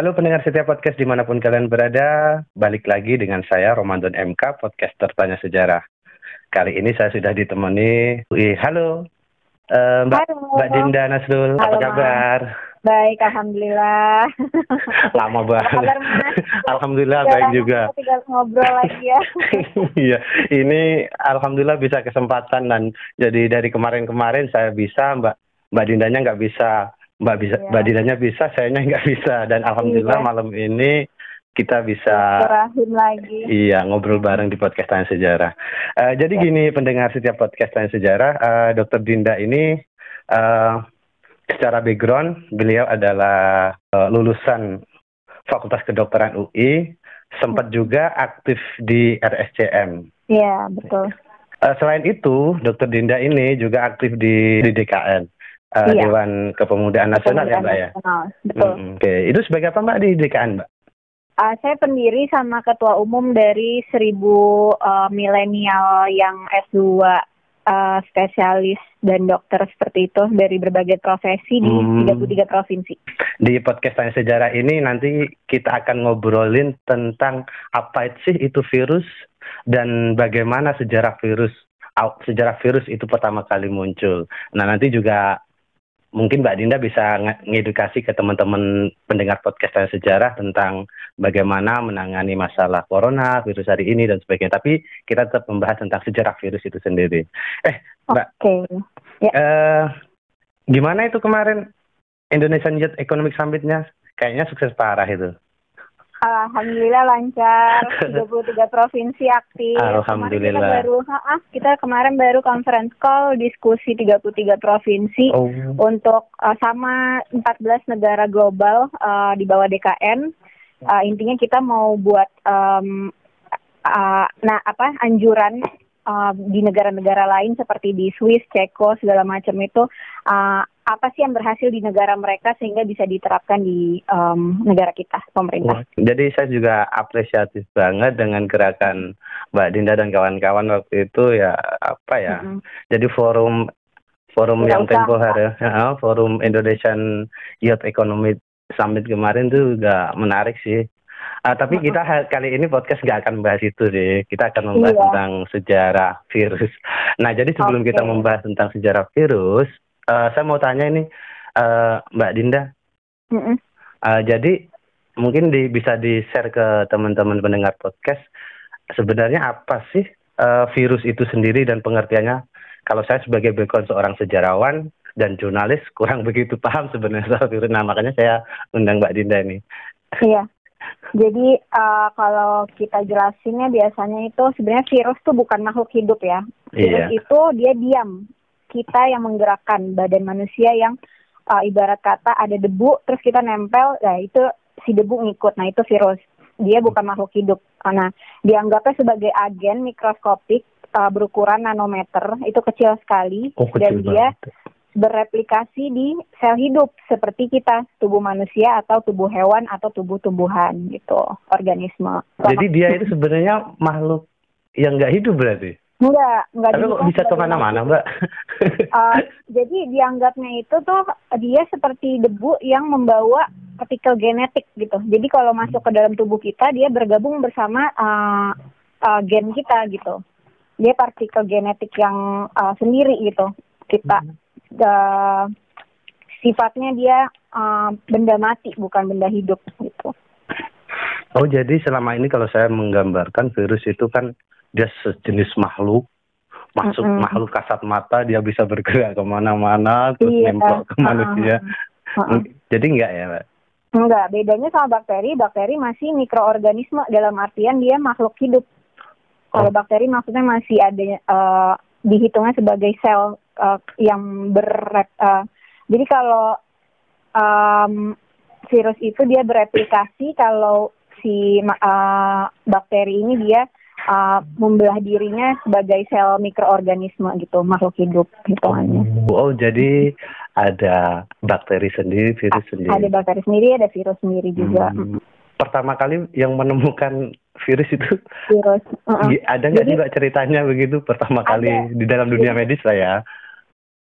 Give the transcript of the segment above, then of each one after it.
Halo pendengar setiap podcast di mana pun kalian berada, balik lagi dengan saya Ramadan MK, podcaster Tanya Sejarah. Kali ini saya sudah ditemani, Wih, halo uh, Mbak, Halo. Mbak Dinda Nasrul, Halo, apa Mas. kabar? Baik, alhamdulillah. Lama banget. Kabar, Mas? Alhamdulillah Udah baik juga. kita Tinggal ngobrol lagi ya. Iya, ini alhamdulillah bisa kesempatan dan jadi dari kemarin-kemarin saya bisa, Mbak Mbak Dindanya nggak bisa, Mbak bisa, Iya. Mbak Dindanya bisa, sayanya nggak bisa dan alhamdulillah Iya. malam ini kita bisa Terakhir lagi. Iya, ngobrol bareng di podcast Tanya Sejarah. Eh, jadi gini, pendengar setiap podcast Tanya Sejarah, eh, Dr. Dinda ini eh, secara background beliau adalah eh, lulusan Fakultas Kedokteran UI, sempat juga aktif di RSCM. Iya, betul. Eh, selain itu, Dr. Dinda ini juga aktif di, di DKN, eh, Iya. Dewan Kepemudaan Nasional ya, Mbak ya. Nasional, Betul. Mm, Oke, itu sebagai apa Mbak di DKN, Mbak? Ah, saya pendiri sama ketua umum dari seribu eh, milenial yang S2 eh, spesialis dan dokter seperti itu dari berbagai profesi di Hmm. 33 provinsi. di podcast Tanya Sejarah ini nanti kita akan ngobrolin tentang apa sih itu virus dan bagaimana sejarah virus sejarah virus itu pertama kali muncul. Nah nanti juga mungkin Mbak Dinda bisa nge- ngedukasi ke teman-teman pendengar podcast Tanya Sejarah tentang bagaimana menangani masalah corona, virus hari ini dan sebagainya. Tapi kita tetap membahas tentang sejarah virus itu sendiri. Eh Mbak, Oke. Eh, gimana itu kemarin Indonesian Youth Economic Summit-nya? Kayaknya sukses parah itu. Alhamdulillah lancar, 33 provinsi aktif. Alhamdulillah. Kemarin kita baru, ah, kita kemarin baru conference call diskusi 33 provinsi Oh. untuk uh, sama 14 negara global uh, di bawah DKN. Uh, intinya kita mau buat um, uh, nah apa anjuran uh, di negara-negara lain seperti di Swiss, Ceko segala macam itu uh, apa sih yang berhasil di negara mereka sehingga bisa diterapkan di um, negara kita pemerintah. Jadi saya juga apresiatif banget dengan gerakan Mbak Dinda dan kawan-kawan waktu itu ya apa ya? Mm-mm. Jadi forum forum Wira yang tempo hari, ya, forum Indonesian Youth Economic Summit kemarin tuh juga menarik sih. Ah, tapi kita kali ini podcast nggak akan bahas itu sih. Kita akan membahas Iya. tentang sejarah virus. Nah, jadi sebelum Oke. kita membahas tentang sejarah virus, eh, saya mau tanya ini, eh, Mbak Dinda. Eh, jadi mungkin di, bisa di share ke teman-teman pendengar podcast. Sebenarnya apa sih eh, virus itu sendiri dan pengertiannya? Kalau saya sebagai background seorang sejarawan dan jurnalis kurang begitu paham sebenarnya soal virus. Nah makanya saya undang Mbak Dinda ini. Iya. Jadi uh, kalau kita jelasinnya biasanya itu sebenarnya virus tuh bukan makhluk hidup ya. Virus Iya. itu dia diam. Kita yang menggerakkan badan manusia yang uh, ibarat kata ada debu terus kita nempel, nah itu si debu ngikut. Nah itu virus. Dia bukan makhluk hidup. Nah dianggapnya sebagai agen mikroskopik uh, berukuran nanometer itu kecil sekali Oh, dan kecil dia banget. bereplikasi di sel hidup seperti kita tubuh manusia atau tubuh hewan atau tubuh-tumbuhan gitu organisme. Jadi dia itu sebenarnya makhluk yang nggak hidup berarti. Enggak enggak Tapi kok bisa ke mana-mana. Mbak? Uh, jadi dianggapnya itu tuh dia seperti debu yang membawa partikel genetik gitu. Jadi kalau masuk ke dalam tubuh kita dia bergabung bersama uh, uh, gen kita gitu. Dia partikel genetik yang uh, sendiri gitu. Kita uh, sifatnya dia uh, benda mati bukan benda hidup gitu. Oh jadi selama ini kalau saya menggambarkan virus itu kan dia sejenis makhluk masuk Mm-mm. makhluk kasat mata dia bisa bergerak ke mana-mana terus Iya, nempel ke manusia. Jadi enggak ya, Mbak? Enggak, bedanya sama bakteri, bakteri masih mikroorganisme dalam artian dia makhluk hidup. Kalau Oh. bakteri maksudnya masih ada eh, dihitungnya sebagai sel eh, yang ber eh, jadi kalau em, virus itu dia bereplikasi kalau si eh, bakteri ini dia eh, membelah dirinya sebagai sel mikroorganisme gitu, makhluk hidup hitungannya. Oh, jadi ada bakteri sendiri, virus Ada sendiri. bakteri sendiri, ada virus sendiri juga. Hmm. Pertama kali yang menemukan virus itu Virus. uh-uh. gi- ada nggak sih Jadi- Mbak ceritanya begitu pertama Ada. kali di dalam dunia Jadi- medis lah ya?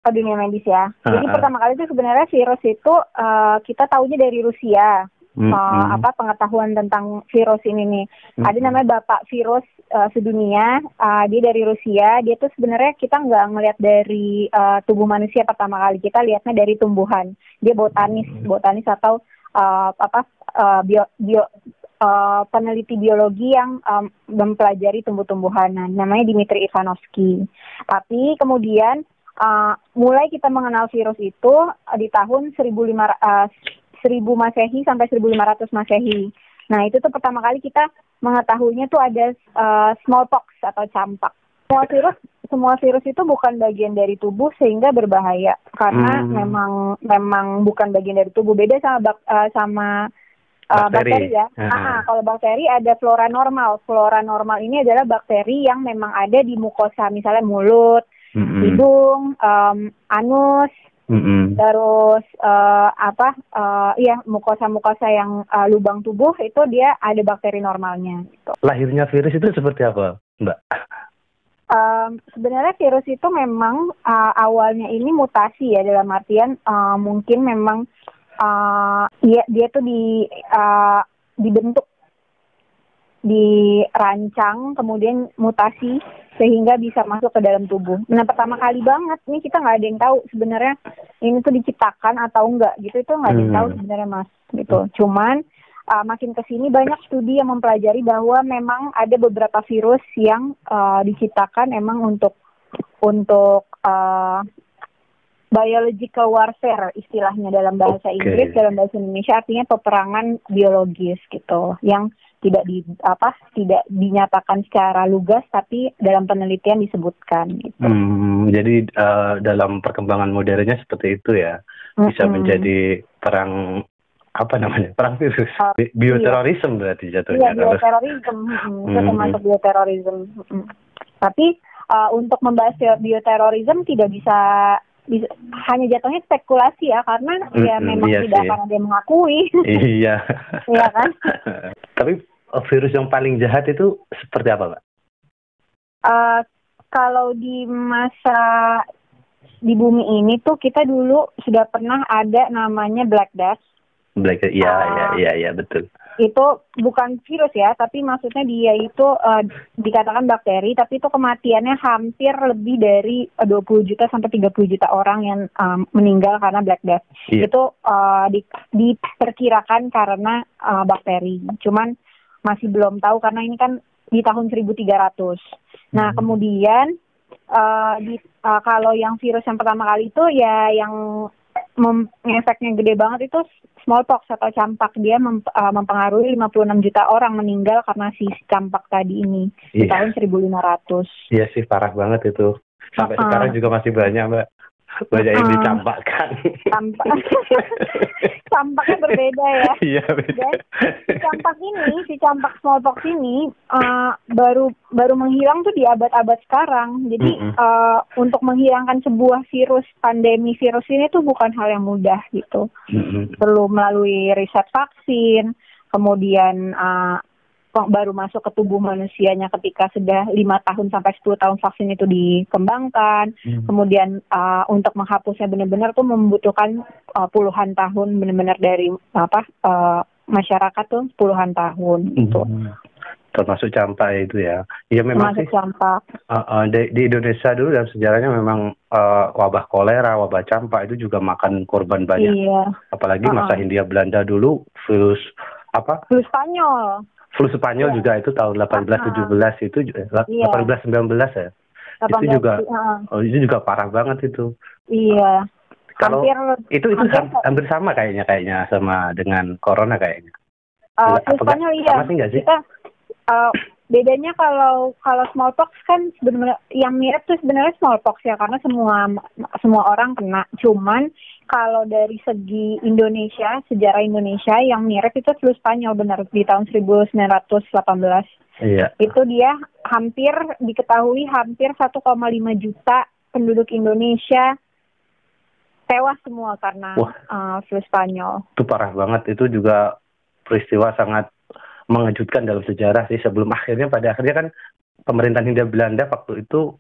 Oh, dunia medis ya. Jadi Ah, ah. pertama kali itu sebenarnya virus itu eh, kita taunya dari Rusia. Hmm, uh, apa pengetahuan tentang virus ini nih. Hmm. Ada namanya Bapak Virus uh, Sedunia, uh, dia dari Rusia. Dia tuh sebenarnya kita nggak ngelihat dari uh, tubuh manusia pertama kali, kita lihatnya dari tumbuhan. Dia botanis, hmm. botanis atau uh, apa uh, bio, bio uh, peneliti biologi yang um, mempelajari tumbuh-tumbuhan. Nah, namanya Dimitri Ivanovsky. Tapi kemudian uh, mulai kita mengenal virus itu uh, di tahun 1500 uh, 1000 Masehi sampai 1500 Masehi. Nah, itu tuh pertama kali kita mengetahuinya tuh ada uh, smallpox atau campak. Semua virus semua virus itu bukan bagian dari tubuh sehingga berbahaya karena hmm. memang memang bukan bagian dari tubuh. Beda sama bak, uh, sama uh, bakteri. bakteri ya. Uh. Ah, kalau bakteri ada flora normal. Flora normal ini adalah bakteri yang memang ada di mukosa, misalnya mulut, mm -hmm. hidung, um, anus, Mm-hmm. Terus uh, apa? Uh, ya mukosa-mukosa yang uh, lubang tubuh itu dia ada bakteri normalnya. Gitu. Lahirnya virus itu seperti apa, Mbak? Um, sebenarnya virus itu memang uh, awalnya ini mutasi ya dalam artian uh, mungkin memang uh, dia dia tuh di uh, dibentuk dirancang kemudian mutasi sehingga bisa masuk ke dalam tubuh. Nah pertama kali banget nih kita nggak ada yang tahu sebenarnya ini tuh diciptakan atau enggak gitu itu nggak ada yang tahu hmm. sebenarnya mas gitu. Cuman uh, makin ke sini banyak studi yang mempelajari bahwa memang ada beberapa virus yang uh, diciptakan emang untuk untuk uh, biological warfare istilahnya dalam bahasa okay. Inggris dalam bahasa Indonesia artinya peperangan biologis gitu yang tidak di apa tidak dinyatakan secara lugas tapi dalam penelitian disebutkan gitu. Hmm, jadi uh, dalam perkembangan modernnya seperti itu ya bisa mm-hmm. menjadi perang apa namanya perang virus uh, bioterorisme iya. berarti jatuhnya. Iya bioterorisme hmm, itu termasuk bioterorisme. Hmm. Tapi uh, untuk membahas bioterorisme tidak bisa bisa, hanya jatuhnya spekulasi ya karena mm, ya memang iya tidak akan ada yang mengakui. Iya. Iya kan? Tapi uh, virus yang paling jahat itu seperti apa, Pak? Uh, kalau di masa di bumi ini tuh kita dulu sudah pernah ada namanya Black Death. Black iya, uh, iya, iya, iya, betul itu bukan virus ya, tapi maksudnya dia itu uh, dikatakan bakteri, tapi itu kematiannya hampir lebih dari eh, uh, 20 juta sampai 30 juta orang yang um, meninggal karena Black Death. Yeah. Itu uh, di, diperkirakan karena uh, bakteri. Cuman masih belum tahu karena ini kan di tahun 1300. Nah, hmm. kemudian uh, di uh, kalau yang virus yang pertama kali itu ya yang efeknya gede banget itu smallpox atau campak dia mem uh, mempengaruhi 56 juta orang meninggal karena si campak tadi ini iya. di tahun 1500. Iya sih parah banget itu. Sampai uh -huh. sekarang juga masih banyak, Mbak banyak yang dicampakkan. Campak. Campaknya berbeda ya. Iya beda. Dan si campak ini, si campak smallpox ini uh, baru baru menghilang tuh di abad-abad sekarang. Jadi mm -hmm. uh, untuk menghilangkan sebuah virus pandemi virus ini tuh bukan hal yang mudah gitu. Mm -hmm. Perlu melalui riset vaksin, kemudian uh, baru masuk ke tubuh manusianya ketika sudah lima tahun sampai 10 tahun vaksin itu dikembangkan. Hmm. Kemudian uh, untuk menghapusnya benar-benar tuh membutuhkan uh, puluhan tahun benar-benar dari apa uh, masyarakat tuh puluhan tahun hmm. itu. Termasuk campak itu ya. Ya memang Termasuk sih. campak. Uh, uh, di, di Indonesia dulu dan sejarahnya memang uh, wabah kolera, wabah campak itu juga makan korban banyak. Iya. Apalagi uh -uh. masa Hindia Belanda dulu virus apa? Virus Spanyol flu Spanyol ya. juga itu tahun 1817 itu eh, iya. 1819 ya. 18, itu juga uh. oh, itu juga parah banget itu. Iya. Kalau hampir, itu itu hampir, hampir sama kayaknya kayaknya sama dengan corona kayaknya. Uh, flu Spanyol iya. Sama sih gak sih? Kita uh, bedanya kalau kalau smallpox kan sebenarnya yang mirip tuh sebenarnya smallpox ya karena semua semua orang kena. Cuman kalau dari segi Indonesia, sejarah Indonesia yang mirip itu flu Spanyol benar di tahun 1918. Iya. Itu dia hampir diketahui hampir 1,5 juta penduduk Indonesia tewas semua karena uh, flu Spanyol. Itu parah banget. Itu juga peristiwa sangat mengejutkan dalam sejarah sih sebelum akhirnya pada akhirnya kan pemerintahan Hindia Belanda waktu itu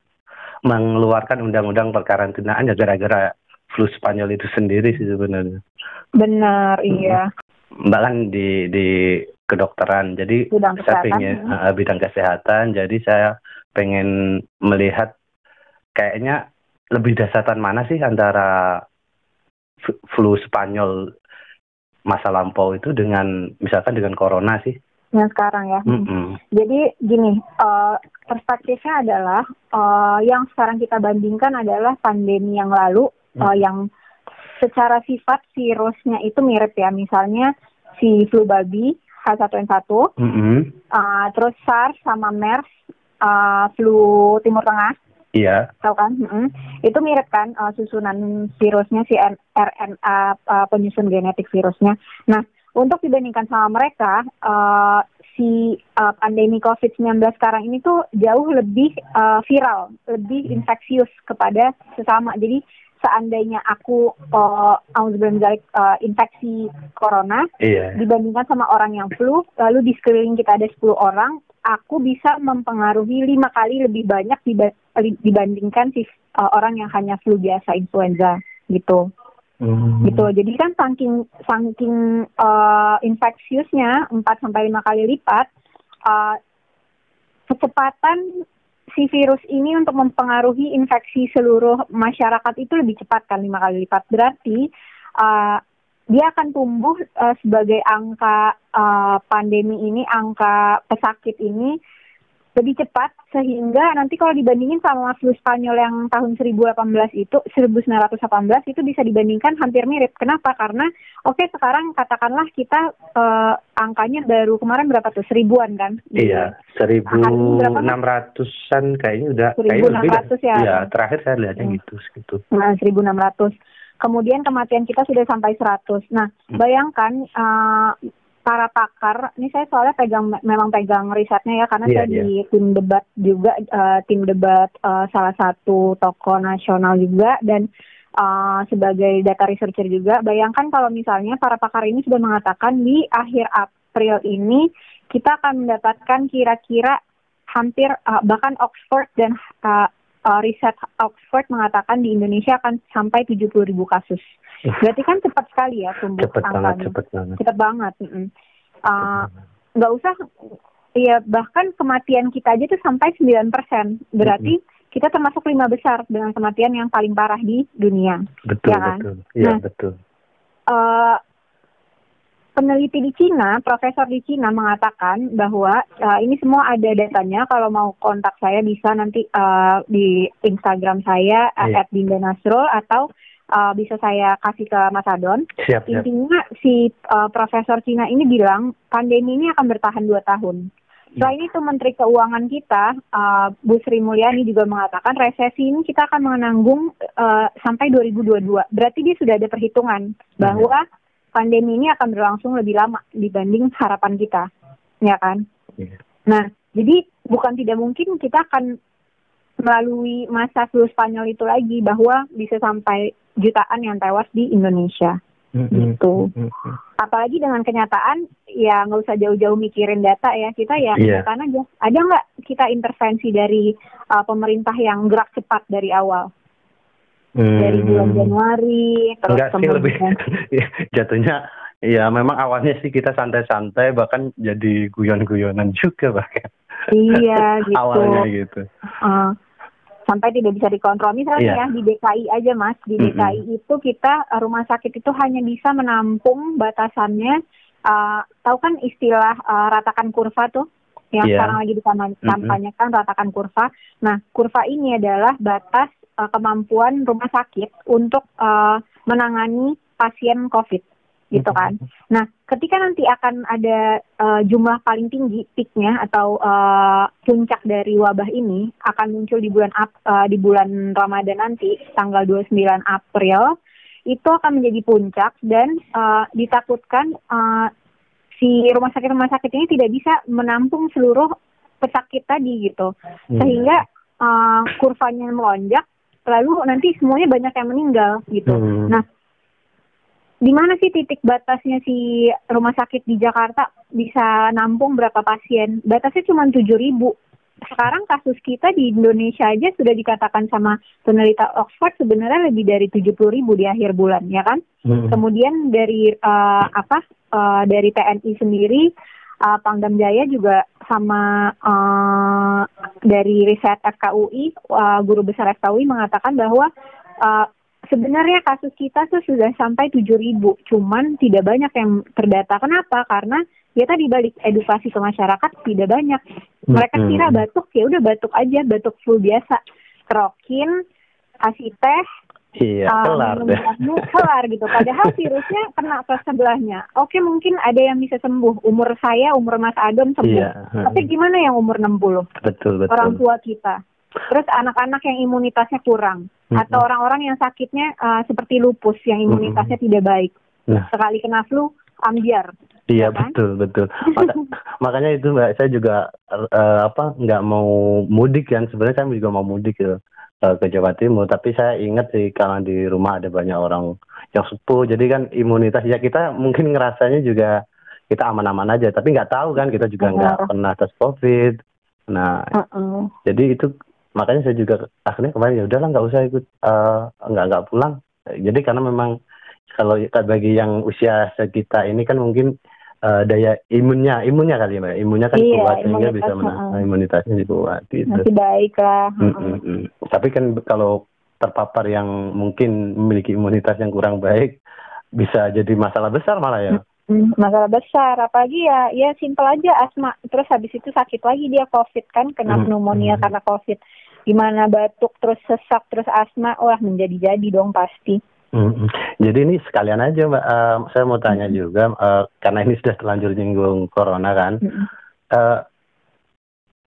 mengeluarkan undang-undang perkarantinaan ya gara-gara flu Spanyol itu sendiri sih sebenarnya. Benar, iya. Mbak kan di di kedokteran, jadi Bidang saya pengen hmm. eh, bidang kesehatan, jadi saya pengen melihat kayaknya lebih dasatan mana sih antara flu Spanyol masa lampau itu dengan misalkan dengan corona sih. yang sekarang ya. Mm-mm. Jadi gini, eh, perspektifnya adalah eh, yang sekarang kita bandingkan adalah pandemi yang lalu Hmm. eh, yang secara sifat virusnya itu mirip ya. Misalnya si flu babi H1N1, Mm-mm. eh, terus SARS sama MERS, eh, flu Timur Tengah, Iya. tahu kan? Mm-mm. Itu mirip kan eh, susunan virusnya si RNA eh, penyusun genetik virusnya. Nah, untuk dibandingkan sama mereka, eh, si eh, pandemi COVID-19 sekarang ini tuh jauh lebih eh, viral, lebih infeksius kepada sesama. Jadi seandainya aku uh, uh, infeksi corona Iya. dibandingkan sama orang yang flu, lalu di sekeliling kita ada 10 orang, aku bisa mempengaruhi lima kali lebih banyak dibandingkan si uh, orang yang hanya flu biasa influenza gitu. Hmm. Gitu. Jadi kan saking saking uh, infeksiusnya 4 sampai 5 kali lipat uh, kecepatan si virus ini untuk mempengaruhi infeksi seluruh masyarakat itu lebih cepat kan lima kali lipat. Berarti uh, dia akan tumbuh uh, sebagai angka uh, pandemi ini, angka pesakit ini lebih cepat sehingga nanti kalau dibandingin sama flu Spanyol yang tahun 1018 itu 1918 itu bisa dibandingkan hampir mirip. Kenapa? Karena oke sekarang katakanlah kita uh, angkanya baru kemarin berapa tuh? Seribuan kan? Iya, seribu enam ratusan kayaknya udah lebih dah. 1600 ya. Iya, terakhir saya lihatnya Hmm. gitu segitu. Nah, 1600. Kemudian kematian kita sudah sampai 100. Nah, Hmm. bayangkan uh, para pakar, ini saya soalnya pegang memang pegang risetnya ya karena Iya, saya di tim debat juga uh, tim debat uh, salah satu tokoh nasional juga dan uh, sebagai data researcher juga. Bayangkan kalau misalnya para pakar ini sudah mengatakan di akhir April ini kita akan mendapatkan kira-kira hampir uh, bahkan Oxford dan uh, uh, riset Oxford mengatakan di Indonesia akan sampai 70 ribu kasus. Uh. Berarti kan cepat sekali ya tumbuh Cepet banget, angkanya. cepet banget. Cepet banget. mm-mm. Uh, nggak usah ya bahkan kematian kita aja tuh sampai 9%. Berarti kita termasuk lima besar dengan kematian yang paling parah di dunia. Betul, ya kan? betul. Iya, Nah, betul. Eh, peneliti di Cina, profesor di Cina mengatakan bahwa eh, ini semua ada datanya. Kalau mau kontak saya bisa nanti eh, di Instagram saya Iya. @dindanasrul atau eh, bisa saya kasih ke Mas Adon. Siap, siap. Intinya si eh, profesor Cina ini bilang pandemi ini akan bertahan dua tahun. Selain itu Menteri Keuangan kita eh, Bu Sri Mulyani juga mengatakan resesi ini kita akan menanggung eh, sampai 2022. Berarti dia sudah ada perhitungan bahwa pandemi ini akan berlangsung lebih lama dibanding harapan kita, ya kan? Iya. Nah, jadi bukan tidak mungkin kita akan melalui masa flu Spanyol itu lagi bahwa bisa sampai jutaan yang tewas di Indonesia. Mm-mm. Gitu. Apalagi dengan kenyataan, ya nggak usah jauh-jauh mikirin data ya. Kita ya Iya. kenyataan aja. Ada nggak kita intervensi dari uh, pemerintah yang gerak cepat dari awal? Dari Hmm. bulan Januari, terus Enggak sih lebih kemudian jatuhnya ya memang awalnya sih kita santai-santai bahkan jadi guyon-guyonan juga bahkan iya gitu. awalnya gitu. Uh, sampai tidak bisa dikontrol. Misalnya Iya. ya di DKI aja mas, di. DKI itu kita rumah sakit itu hanya bisa menampung batasannya. uh, tahu kan istilah uh, ratakan kurva tuh yang Iya. sekarang lagi dikampanyekan ratakan kurva. Nah kurva ini adalah batas uh, kemampuan rumah sakit untuk uh, menangani pasien COVID gitu kan. Nah, ketika nanti akan ada uh, jumlah paling tinggi peaknya atau uh, puncak dari wabah ini akan muncul di bulan uh, di bulan Ramadan nanti tanggal 29 April itu akan menjadi puncak dan uh, ditakutkan uh, si rumah sakit rumah sakit ini tidak bisa menampung seluruh pesakit tadi gitu Hmm. sehingga uh, kurvanya melonjak lalu nanti semuanya banyak yang meninggal gitu. Hmm. Nah, di mana sih titik batasnya si rumah sakit di Jakarta bisa nampung berapa pasien? Batasnya cuma tujuh ribu. Sekarang kasus kita di Indonesia aja sudah dikatakan sama peneliti Oxford sebenarnya lebih dari 70 ribu di akhir bulan, ya kan? Hmm. Kemudian dari eh, apa uh, dari TNI sendiri uh, Pangdam Jaya juga sama uh, dari riset FKUI uh, guru besar FKUI mengatakan bahwa uh, sebenarnya kasus kita tuh sudah sampai 7000 cuman tidak banyak yang terdata. Kenapa? Karena ya tadi balik edukasi ke masyarakat tidak banyak. Mereka kira batuk ya udah batuk aja batuk flu biasa. Kerokin kasih teh Iya, uh, kelar deh. kelar gitu. Padahal virusnya kena ke sebelahnya. Oke, mungkin ada yang bisa sembuh. Umur saya, umur Mas Adon sembuh. Iya. Tapi gimana yang umur 60? Betul, betul. Orang tua kita. Terus anak-anak yang imunitasnya kurang. Mm -hmm. Atau orang-orang yang sakitnya uh, seperti lupus, yang imunitasnya mm -hmm. tidak baik. Nah. Sekali kena flu, ambiar. Iya ya kan? betul betul. Maka, makanya itu mbak saya juga uh, apa nggak mau mudik kan sebenarnya saya juga mau mudik gitu uh, ke Jawa Timur. Tapi saya ingat sih karena di rumah ada banyak orang yang sepuh, jadi kan imunitas ya kita mungkin ngerasanya juga kita aman-aman aja. Tapi nggak tahu kan kita juga nggak uh pernah tes COVID. Nah, uh -uh. jadi itu makanya saya juga akhirnya kemarin ya udahlah nggak usah ikut uh, nggak nggak pulang. Jadi karena memang kalau bagi yang usia kita ini kan mungkin uh, daya imunnya imunnya kali ya mbak. Imunnya kan iya, kuat sehingga bisa menang uh, imunitasnya dikuat gitu. masih baik lah mm -mm. Mm tapi kan kalau terpapar yang mungkin memiliki imunitas yang kurang baik bisa jadi masalah besar malah ya. Masalah besar. Apalagi ya ya simpel aja asma. Terus habis itu sakit lagi dia covid kan kena mm pneumonia karena covid. Gimana batuk terus sesak terus asma wah menjadi jadi dong pasti Mm-hmm. Jadi ini sekalian aja mbak, uh, saya mau tanya mm-hmm. juga uh, karena ini sudah terlanjur nyinggung corona kan, mm-hmm. uh,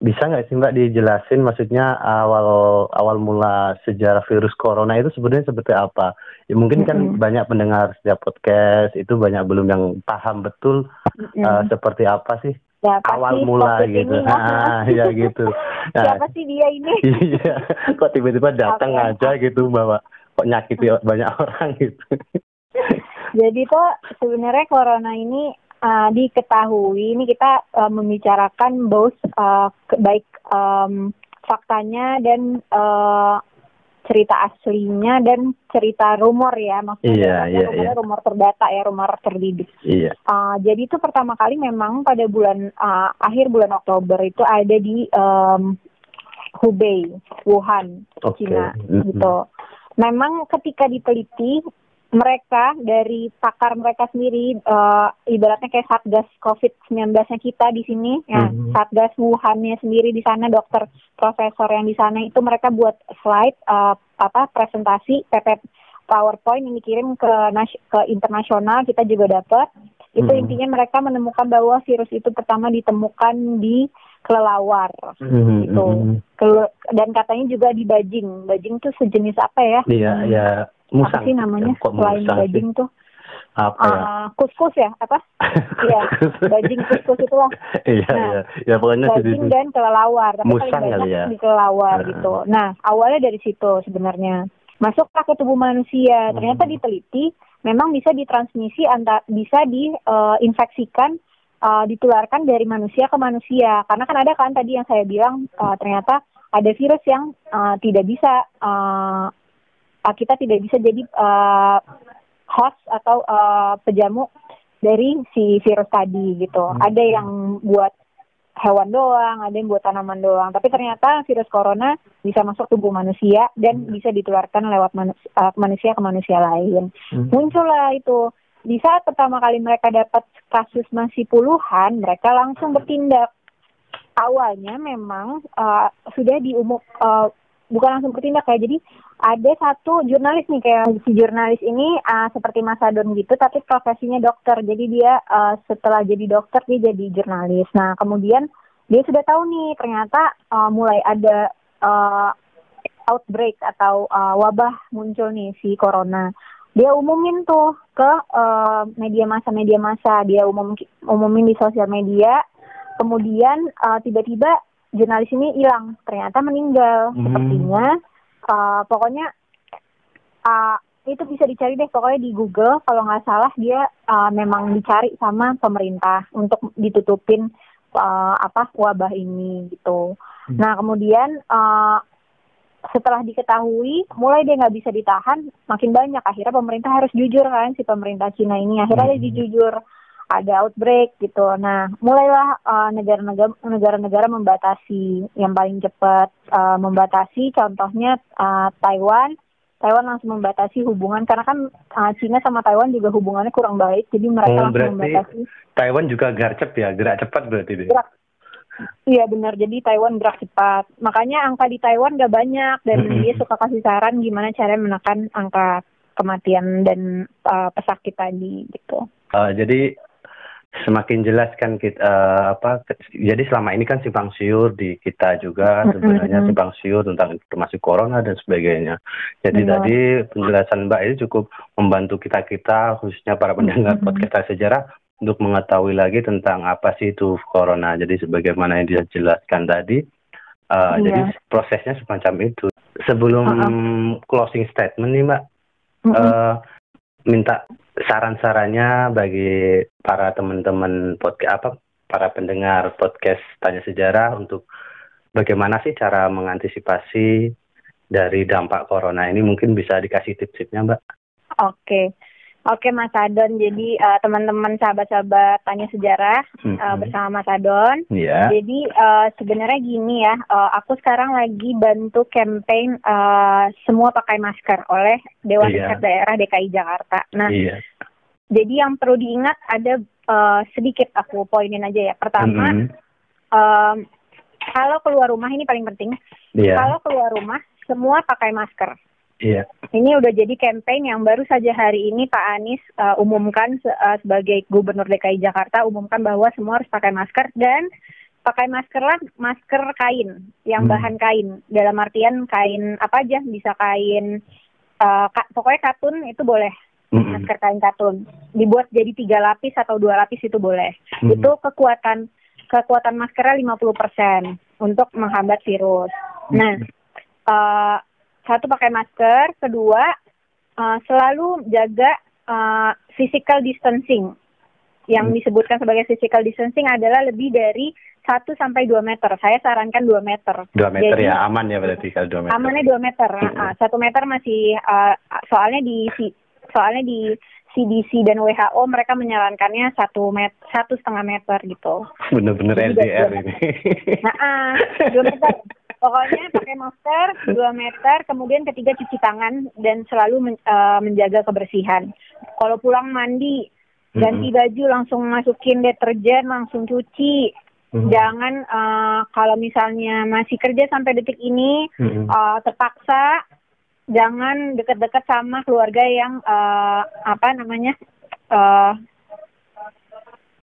bisa nggak sih mbak dijelasin maksudnya awal awal mula sejarah virus corona itu sebenarnya seperti apa? Ya mungkin kan banyak pendengar setiap podcast itu banyak belum yang paham betul mm-hmm. uh, seperti apa sih ya, awal mula gitu. Ini, nah, ya gitu. Nah, siapa sih dia ini? iya, kok tiba-tiba datang okay. aja gitu mbak kok nyakiti banyak orang gitu. Jadi tuh sebenarnya corona ini uh, diketahui ini kita uh, membicarakan both uh, baik um, faktanya dan uh, cerita aslinya dan cerita rumor ya maksudnya iya, iya, iya. rumor terdata ya rumor terdidik. Iya. Uh, jadi itu pertama kali memang pada bulan uh, akhir bulan Oktober itu ada di um, Hubei, Wuhan, okay. Cina mm -hmm. gitu memang ketika diteliti mereka dari pakar mereka sendiri uh, ibaratnya kayak satgas COVID-19-nya kita di sini ya mm-hmm. satgas Wuhan-nya sendiri di sana dokter profesor yang di sana itu mereka buat slide uh, apa presentasi PP PowerPoint yang dikirim ke ke internasional kita juga dapat itu mm-hmm. intinya mereka menemukan bahwa virus itu pertama ditemukan di kelelawar mm-hmm. gitu. Mm-hmm. dan katanya juga di bajing. Bajing tuh sejenis apa ya? Iya, hmm. ya musang. Apa sih namanya? Ya, Selain bajing sih? tuh apa ya? Uh, kuskus ya apa? Iya, bajing kuskus itu lah. Iya, nah, iya. Ya pokoknya bajing dan kelelawar. Tapi musang kali ya. Di kelelawar uh. gitu. Nah, awalnya dari situ sebenarnya. Masuklah ke tubuh manusia. Ternyata hmm. diteliti memang bisa ditransmisi antar bisa diinfeksikan uh, uh, ditularkan dari manusia ke manusia. Karena kan ada kan tadi yang saya bilang uh, ternyata ada virus yang uh, tidak bisa uh, kita tidak bisa jadi uh, host atau uh, pejamu dari si virus tadi gitu. Hmm. Ada yang buat hewan doang, ada yang buat tanaman doang. Tapi ternyata virus corona bisa masuk tubuh manusia dan hmm. bisa ditularkan lewat manusia, uh, manusia ke manusia lain. Hmm. Muncullah itu di saat pertama kali mereka dapat kasus masih puluhan, mereka langsung bertindak. Awalnya memang uh, sudah diumum uh, bukan langsung bertindak kayak jadi ada satu jurnalis nih kayak si jurnalis ini uh, seperti Mas Adon gitu tapi profesinya dokter. Jadi dia uh, setelah jadi dokter dia jadi jurnalis. Nah kemudian dia sudah tahu nih ternyata uh, mulai ada uh, outbreak atau uh, wabah muncul nih si corona. Dia umumin tuh ke uh, media massa media massa. Dia umum umumin di sosial media. Kemudian uh, tiba-tiba jurnalis ini hilang. Ternyata meninggal hmm. sepertinya. Uh, pokoknya uh, itu bisa dicari deh. Pokoknya di Google kalau nggak salah dia uh, memang dicari sama pemerintah untuk ditutupin uh, apa wabah ini gitu. Hmm. nah kemudian uh, setelah diketahui mulai dia nggak bisa ditahan makin banyak akhirnya pemerintah harus jujur kan si pemerintah Cina ini akhirnya hmm. dia jujur ada outbreak gitu. Nah, mulailah uh, negara-negara negara-negara membatasi yang paling cepat uh, membatasi contohnya uh, Taiwan. Taiwan langsung membatasi hubungan karena kan uh, Cina sama Taiwan juga hubungannya kurang baik, jadi mereka oh, langsung membatasi. Taiwan juga gercep ya, gerak cepat berarti dia. Gerak Iya benar, jadi Taiwan gerak cepat. Makanya angka di Taiwan gak banyak dan mm -hmm. dia suka kasih saran gimana cara menekan angka kematian dan uh, pesakit tadi gitu. Uh, jadi semakin jelas kan kita uh, apa jadi selama ini kan simpang siur di kita juga sebenarnya simpang siur tentang informasi corona dan sebagainya. Jadi Benar. tadi penjelasan Mbak ini cukup membantu kita kita khususnya para pendengar podcast sejarah untuk mengetahui lagi tentang apa sih itu corona. Jadi sebagaimana yang dijelaskan tadi, uh, iya. jadi prosesnya semacam itu. Sebelum uh -uh. closing statement nih Mbak, uh -uh. Uh, minta saran-sarannya bagi para teman-teman podcast apa para pendengar podcast Tanya Sejarah untuk bagaimana sih cara mengantisipasi dari dampak corona ini mungkin bisa dikasih tips-tipsnya Mbak. Oke. Oke Mas Adon, jadi uh, teman-teman sahabat-sahabat tanya sejarah mm -hmm. uh, bersama Mas Adon. Yeah. Jadi uh, sebenarnya gini ya, uh, aku sekarang lagi bantu campaign uh, semua pakai masker oleh Dewan yeah. Daerah DKI Jakarta. Nah, yeah. jadi yang perlu diingat ada uh, sedikit aku poinin aja ya. Pertama, mm -hmm. um, kalau keluar rumah ini paling penting. Yeah. Kalau keluar rumah semua pakai masker. Iya. Ini udah jadi campaign yang baru saja hari ini Pak Anies uh, umumkan uh, sebagai Gubernur DKI Jakarta umumkan bahwa semua harus pakai masker dan pakai masker lah masker kain yang hmm. bahan kain dalam artian kain apa aja bisa kain uh, ka, pokoknya katun itu boleh hmm. masker kain katun dibuat jadi tiga lapis atau dua lapis itu boleh hmm. itu kekuatan kekuatan maskernya 50% untuk menghambat virus. Hmm. Nah, uh, satu pakai masker, kedua uh, selalu jaga uh, physical distancing. Yang hmm. disebutkan sebagai physical distancing adalah lebih dari 1 sampai 2 meter. Saya sarankan 2 meter. 2 meter Jadi, ya aman ya berarti kalau 2 meter. Amannya 2 meter. Hmm. Uh, 1 meter masih uh, soalnya di soalnya di CDC dan WHO mereka menyarankannya satu met satu setengah meter gitu. Bener-bener LDR ini. Nah, uh, dua meter. Pokoknya pakai masker 2 meter, kemudian ketiga cuci tangan dan selalu men, uh, menjaga kebersihan. Kalau pulang mandi, ganti baju langsung masukin deterjen, langsung cuci. Mm-hmm. Jangan uh, kalau misalnya masih kerja sampai detik ini mm-hmm. uh, terpaksa jangan dekat-dekat sama keluarga yang uh, apa namanya uh,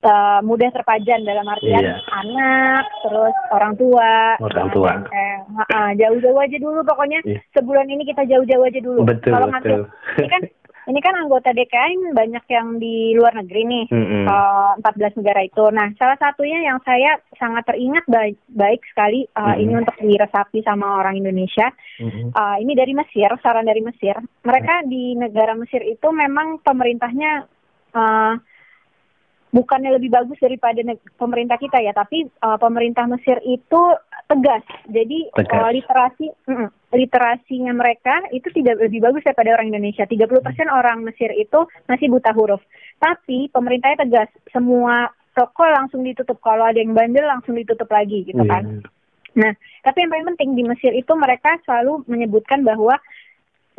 uh, mudah terpajan dalam artian iya. anak, terus orang tua, orang tua. Eh, uh, jauh-jauh aja dulu pokoknya iya. sebulan ini kita jauh-jauh aja dulu. Betul, Kalau betul. ini kan ini kan anggota DKI banyak yang di luar negeri nih, mm -hmm. uh, 14 negara itu. Nah, salah satunya yang saya sangat teringat baik, baik sekali uh, mm -hmm. ini untuk diresapi sama orang Indonesia. Mm -hmm. uh, ini dari Mesir, saran dari Mesir. Mereka di negara Mesir itu memang pemerintahnya uh, bukannya lebih bagus daripada pemerintah kita ya, tapi uh, pemerintah Mesir itu tegas. Jadi tegas. Uh, literasi mm, literasinya mereka itu tidak lebih bagus daripada orang Indonesia. 30% hmm. orang Mesir itu masih buta huruf. Tapi pemerintahnya tegas, semua toko langsung ditutup. Kalau ada yang bandel langsung ditutup lagi gitu kan. Yeah. Nah, tapi yang paling penting di Mesir itu mereka selalu menyebutkan bahwa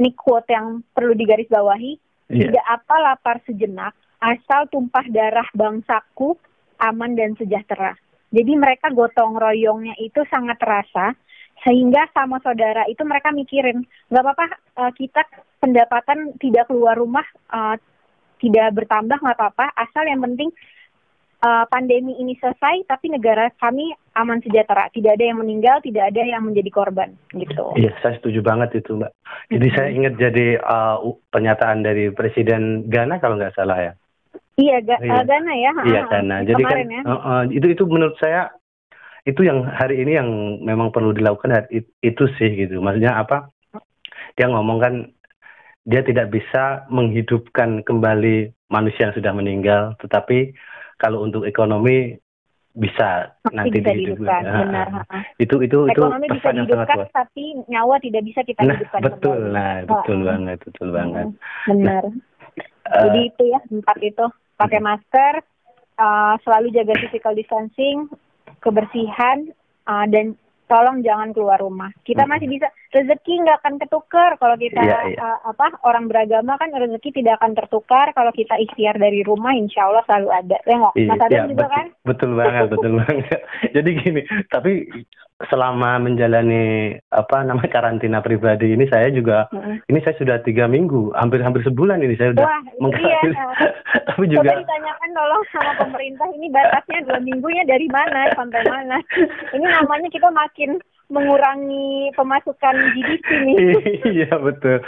ini quote yang perlu digarisbawahi, yeah. tidak apa lapar sejenak, asal tumpah darah bangsaku aman dan sejahtera. Jadi mereka gotong royongnya itu sangat terasa sehingga sama saudara itu mereka mikirin nggak apa-apa uh, kita pendapatan tidak keluar rumah uh, tidak bertambah nggak apa-apa asal yang penting uh, pandemi ini selesai tapi negara kami aman sejahtera tidak ada yang meninggal tidak ada yang menjadi korban gitu iya saya setuju banget itu mbak jadi -hmm. saya ingat jadi uh, pernyataan dari presiden Ghana kalau nggak salah ya Iya, ga, iya. Uh, Ghana ya. Iya, Ghana. Jadi kan ya. uh, uh, itu itu menurut saya itu yang hari ini yang memang perlu dilakukan itu sih gitu. Maksudnya apa? Dia ngomong kan dia tidak bisa menghidupkan kembali manusia yang sudah meninggal, tetapi kalau untuk ekonomi bisa Masih nanti bisa dihidupkan. Benar. Itu itu ekonomi itu bisa dihidupkan, tapi nyawa tidak bisa kita nah, hidupkan. Betul, kembali. nah betul oh. banget, betul banget. Benar. Nah, Jadi itu ya empat itu pakai masker, uh, selalu jaga physical distancing, kebersihan, uh, dan tolong jangan keluar rumah. Kita masih bisa rezeki nggak akan ketukar kalau kita Iya, iya. uh, apa orang beragama kan rezeki tidak akan tertukar kalau kita ikhtiar dari rumah insya Allah selalu ada. Mas Adam iya, juga betul, kan? betul banget, betul banget. Jadi gini, tapi selama menjalani apa namanya karantina pribadi ini saya juga Mm-mm. ini saya sudah tiga minggu, hampir-hampir sebulan ini saya sudah mengkarantina. dia. tapi Coba juga ditanyakan tolong sama pemerintah ini batasnya dua minggunya dari mana sampai mana. Ini namanya kita makin mengurangi pemasukan GDP nih. iya betul.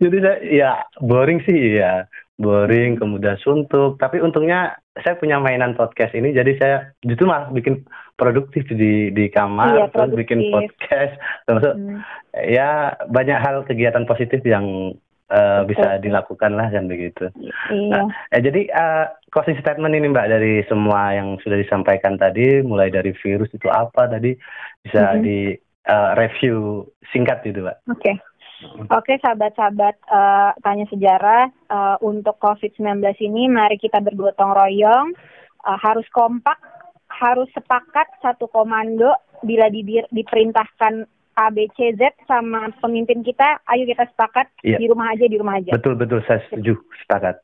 Jadi saya ya boring sih ya, boring kemudian suntuk. Tapi untungnya saya punya mainan podcast ini, jadi saya justru malah bikin produktif di di kamar, Iya, terus bikin podcast, termasuk Hmm. ya banyak hal kegiatan positif yang eh, bisa dilakukan lah kan begitu. Iya. Nah, eh, jadi eh, closing statement ini Mbak dari semua yang sudah disampaikan tadi, mulai dari virus itu apa tadi bisa Mhm. di eh, review singkat gitu Mbak. Oke. Oke, sahabat-sahabat eh, tanya sejarah eh, untuk COVID-19 ini mari kita bergotong royong, eh, harus kompak, harus sepakat satu komando bila di- diperintahkan A, B, C, Z sama pemimpin kita, ayo kita sepakat Iya. di rumah aja, di rumah aja. Betul betul saya setuju sepakat.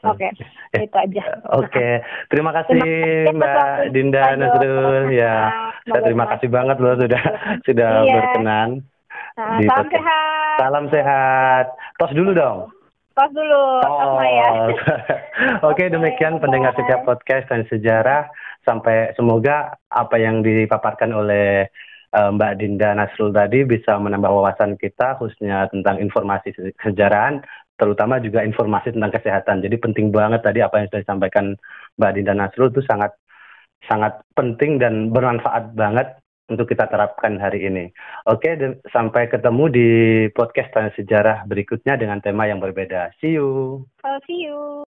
Oke, Ya. itu aja. Oke, terima kasih Terima kasih Mbak Dinda. Nasrul ya. Saya terima kasih banget loh sudah sudah Iya. berkenan. Nah, di salam podcast. sehat. Salam sehat. Tos dulu dong. Tos dulu, tos Maya. Oke, demikian Bye. pendengar setiap podcast dan sejarah. Sampai semoga apa yang dipaparkan oleh eh, Mbak Dinda Nasrul tadi bisa menambah wawasan kita khususnya tentang informasi se- sejarahan, terutama juga informasi tentang kesehatan. Jadi penting banget tadi apa yang sudah disampaikan Mbak Dinda Nasrul itu sangat sangat penting dan bermanfaat banget untuk kita terapkan hari ini. Oke, sampai ketemu di podcast Tanya Sejarah berikutnya dengan tema yang berbeda. See you. I'll see you.